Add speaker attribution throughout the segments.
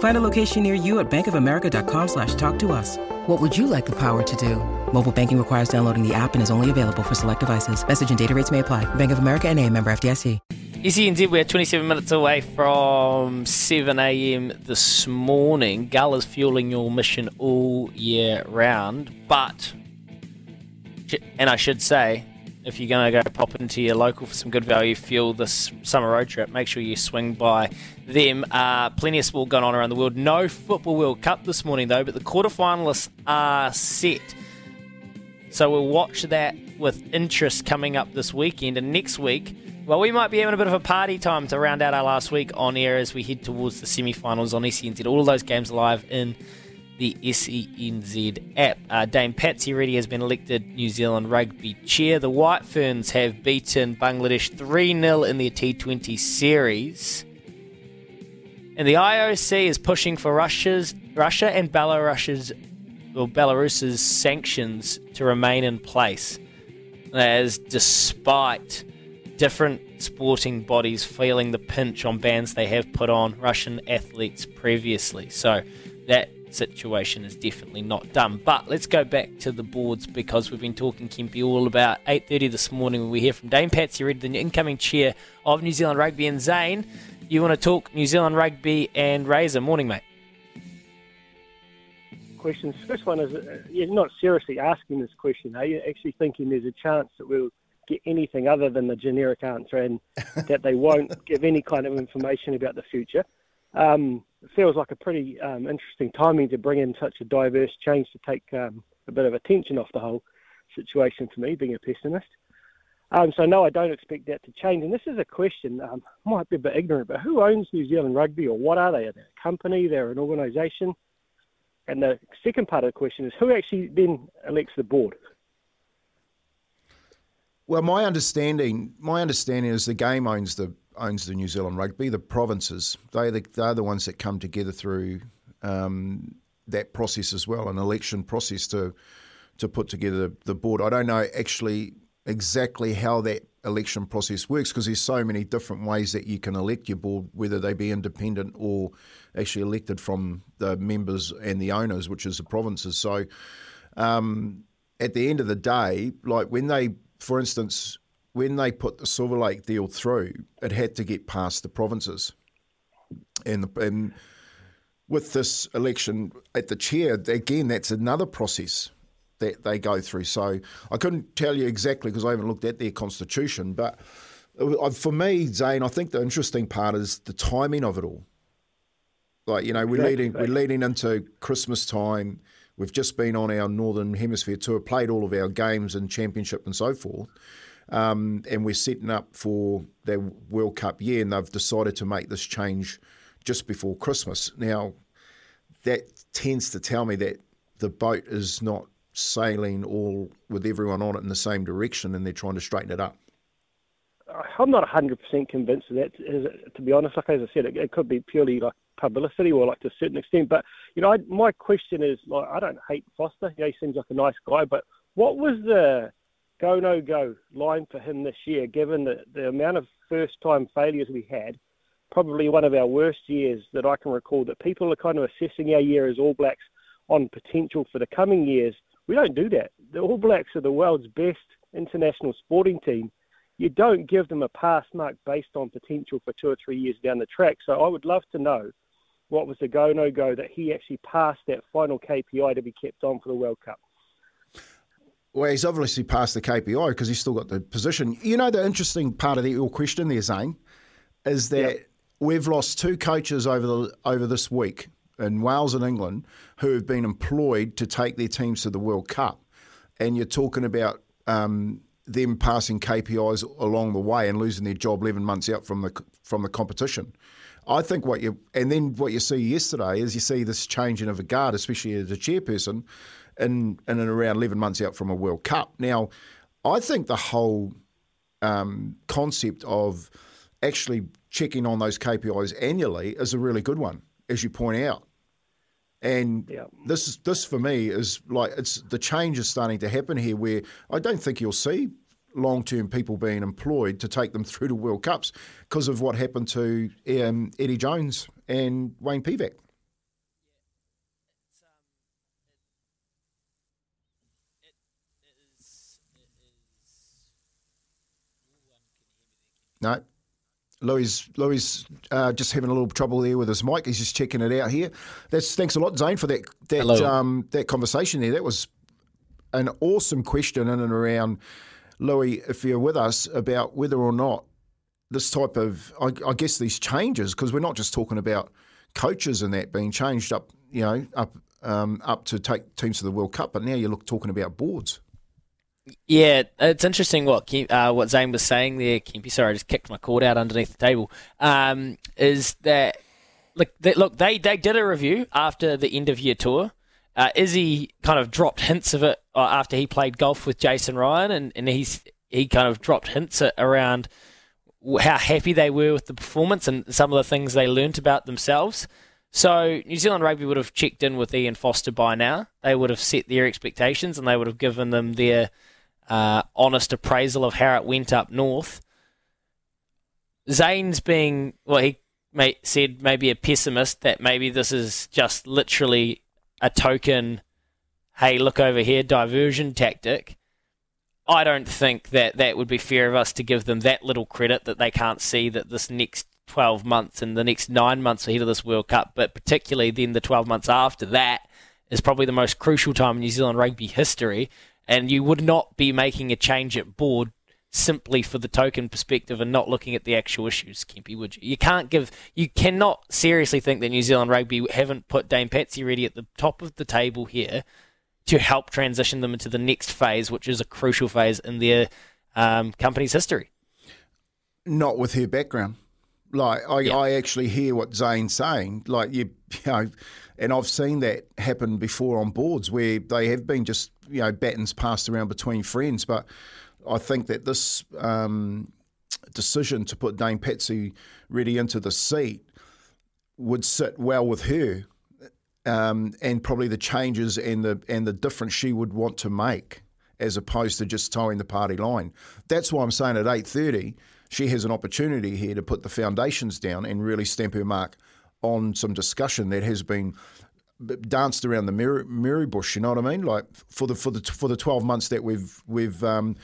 Speaker 1: Find a location near you at bankofamerica.com slash talk to us. What would you like the power to do? Mobile banking requires downloading the app and is only available for select devices. Message and data rates may apply. Bank of America and a member FDIC.
Speaker 2: SENZ, we're 27 minutes away from 7am this morning. Gull is fueling your mission all year round, but, and I should say, if you're going to go pop into your local for some good value fuel this summer road trip, make sure you swing by them. Uh, plenty of sport going on around the world. No Football World Cup this morning, though, but the quarterfinalists are set. So we'll watch that with interest coming up this weekend. And next week, well, we might be having a bit of a party time to round out our last week on air as we head towards the semi finals on SENZ. All of those games live in the SENZ app. Uh, Dame Patsy Reddy has been elected New Zealand rugby chair. The White Ferns have beaten Bangladesh 3 0 in their T20 series. And the IOC is pushing for Russia's Russia and Belarus's or Belarus's sanctions to remain in place, as despite different sporting bodies feeling the pinch on bans they have put on Russian athletes previously. So that situation is definitely not done. But let's go back to the boards because we've been talking Kempi all about 8:30 this morning when we hear from Dame Patsy Reddy, the incoming chair of New Zealand Rugby, and Zane. You want to talk New Zealand Rugby and Razor? Morning, mate.
Speaker 3: Questions. First one is, uh, you're not seriously asking this question, are you? Actually thinking there's a chance that we'll get anything other than the generic answer and that they won't give any kind of information about the future. Um, it feels like a pretty um, interesting timing to bring in such a diverse change to take um, a bit of attention off the whole situation for me, being a pessimist. Um, so no, I don't expect that to change. And this is a question, um, might be a bit ignorant, but who owns New Zealand Rugby or what are they? Are they a company? They're an organisation? And the second part of the question is who actually then elects the board?
Speaker 4: Well, my understanding, my understanding is the game owns the owns the New Zealand Rugby. The provinces, they the, they're the ones that come together through um, that process as well, an election process to to put together the board. I don't know actually exactly how that election process works because there's so many different ways that you can elect your board, whether they be independent or actually elected from the members and the owners, which is the provinces. So. Um, at the end of the day, like when they for instance, when they put the Silver Lake deal through, it had to get past the provinces. And, and with this election at the chair, again, that's another process that they go through. So I couldn't tell you exactly because I haven't looked at their constitution. But for me, Zane, I think the interesting part is the timing of it all. Like you know, we're exactly. leading we're leading into Christmas time. We've just been on our Northern Hemisphere tour, played all of our games and championship and so forth. Um, and we're setting up for their World Cup year, and they've decided to make this change just before Christmas. Now, that tends to tell me that the boat is not sailing all with everyone on it in the same direction, and they're trying to straighten it up.
Speaker 3: I'm not 100% convinced of that, to be honest. Like as I said, it, it could be purely like publicity or like to a certain extent. But you know, I, my question is like I don't hate Foster. You know, he seems like a nice guy. But what was the go no go line for him this year? Given the the amount of first time failures we had, probably one of our worst years that I can recall. That people are kind of assessing our year as All Blacks on potential for the coming years. We don't do that. The All Blacks are the world's best international sporting team you don't give them a pass mark based on potential for two or three years down the track. So I would love to know what was the go no go that he actually passed that final KPI to be kept on for the World Cup?
Speaker 4: Well, he's obviously passed the KPI because he's still got the position. You know, the interesting part of the, your question there, Zane, is that
Speaker 3: Yep.
Speaker 4: we've lost two coaches over the over this week in Wales and England who have been employed to take their teams to the World Cup, and you're talking about um, them passing KPIs along the way and losing their job 11 months out from the from the competition. I think what you and then what you see yesterday is you see this changing of a guard, especially as a chairperson, in in and around 11 months out from a World Cup. Now, I think the whole um, concept of actually checking on those KPIs annually is a really good one, as you point out. And
Speaker 3: Yeah.
Speaker 4: this is this for me is like it's the change is starting to happen here, where I don't think you'll see long term people being employed to take them through to World Cups because of what happened to um, Eddie Jones and Wayne Pivac. No. Louis, Louis, uh, just having a little trouble there with his mic. He's just checking it out here. That's thanks a lot, Zane, for that that um, that conversation there. That was an awesome question in and around Louis, if you're with us, about whether or not this type of, I, I guess, these changes, because we're not just talking about coaches and that being changed up, you know, up um, up to take teams to the World Cup, but now you're look, talking about boards.
Speaker 2: Yeah, it's interesting what uh, what Zane was saying there. Sorry, I just kicked my cord out underneath the table. Um, is that look? They, look, they they did a review after the end of year tour. Uh, Izzy kind of dropped hints of it uh, after he played golf with Jason Ryan, and, and he's he kind of dropped hints around how happy they were with the performance and some of the things they learnt about themselves. So New Zealand Rugby would have checked in with Ian Foster by now. They would have set their expectations and they would have given them their uh, honest appraisal of how it went up north. Zane's being, well, he may, said maybe a pessimist that maybe this is just literally a token, hey, look over here, diversion tactic. I don't think that that would be fair of us to give them that little credit that they can't see that this next 12 months and the next nine months ahead of this World Cup, but particularly then the 12 months after that is probably the most crucial time in New Zealand rugby history. And you would not be making a change at board simply for the token perspective and not looking at the actual issues, Kempy, would you? You can't give, you cannot seriously think that New Zealand rugby haven't put Dame Patsy Reddy at the top of the table here to help transition them into the next phase, which is a crucial phase in their um, company's history.
Speaker 4: not with her background. Like I,
Speaker 2: Yeah.
Speaker 4: I actually hear what Zane's saying. Like you, you know, and I've seen that happen before on boards where they have been just you know batons passed around between friends. But I think that this um, decision to put Dame Patsy Reddy into the seat would sit well with her, um, and probably the changes and the and the difference she would want to make, as opposed to just toeing the party line. That's why I'm saying at eight thirty, she has an opportunity here to put the foundations down and really stamp her mark on some discussion that has been danced around the mirror, mirror bush. You know what I mean? Like for the for the for the twelve months that we've we've um,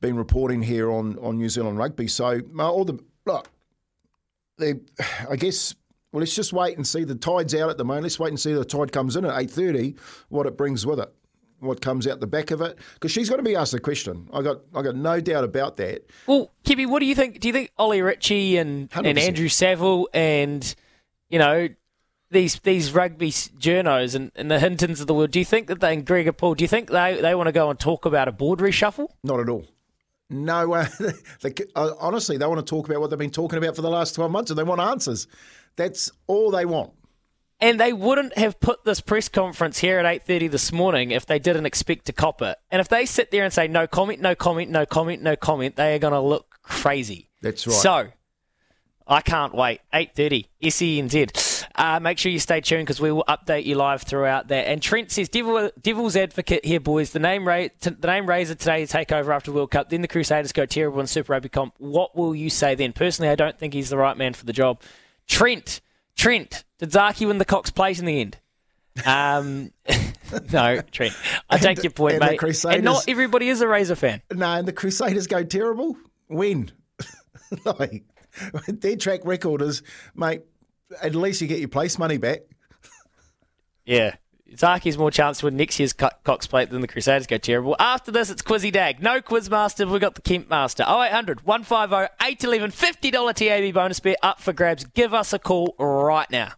Speaker 4: been reporting here on on New Zealand rugby. So all the look, they, I guess. Well, let's just wait and see. The tide's out at the moment. Let's wait and see the tide comes in at eight thirty. What it brings with it, what comes out the back of it, because she's going to be asked the question. I got, I got no doubt about that.
Speaker 2: Well, Kibby, what do you think? Do you think Ollie Ritchie and, and
Speaker 4: 100%.
Speaker 2: Andrew Saville and, you know, these these rugby journos and, and the Hintons of the world, do you think that they, and Gregor Paul, do you think they, they want to go and talk about a board reshuffle?
Speaker 4: Not at all. No way. They- uh, honestly, they want to talk about what they've been talking about for the last 12 months and they want answers. That's all they want.
Speaker 2: And they wouldn't have put this press conference here at 8.30 this morning if they didn't expect to cop it. And if they sit there and say, no comment, no comment, no comment, no comment, they are going to look crazy.
Speaker 4: That's right.
Speaker 2: So, I can't wait. 8.30, SENZ. Uh, make sure you stay tuned because we will update you live throughout that. And Trent says, Devil, Devil's advocate here, boys. The name, ra- t- the name Razor today take over after World Cup. Then the Crusaders go terrible in Super Rugby Comp. What will you say then? Personally, I don't think he's the right man for the job. Trent, Trent, did Zaaki win the Cox plate in the end? Um, no, Trent. I
Speaker 4: And
Speaker 2: take your point,
Speaker 4: and
Speaker 2: mate. and not everybody is a Razor fan.
Speaker 4: No, and the Crusaders go terrible. When? like, their track record is, mate, at least you get your place money back.
Speaker 2: Yeah. Zaaki's more chance to win next year's Co- Cox Plate than the Crusaders go terrible. After this, it's Quizzy Dag. No Quizmaster, we've got the Kemp Master. 0800 150 811 $50 TAB bonus bet up for grabs. Give us a call right now.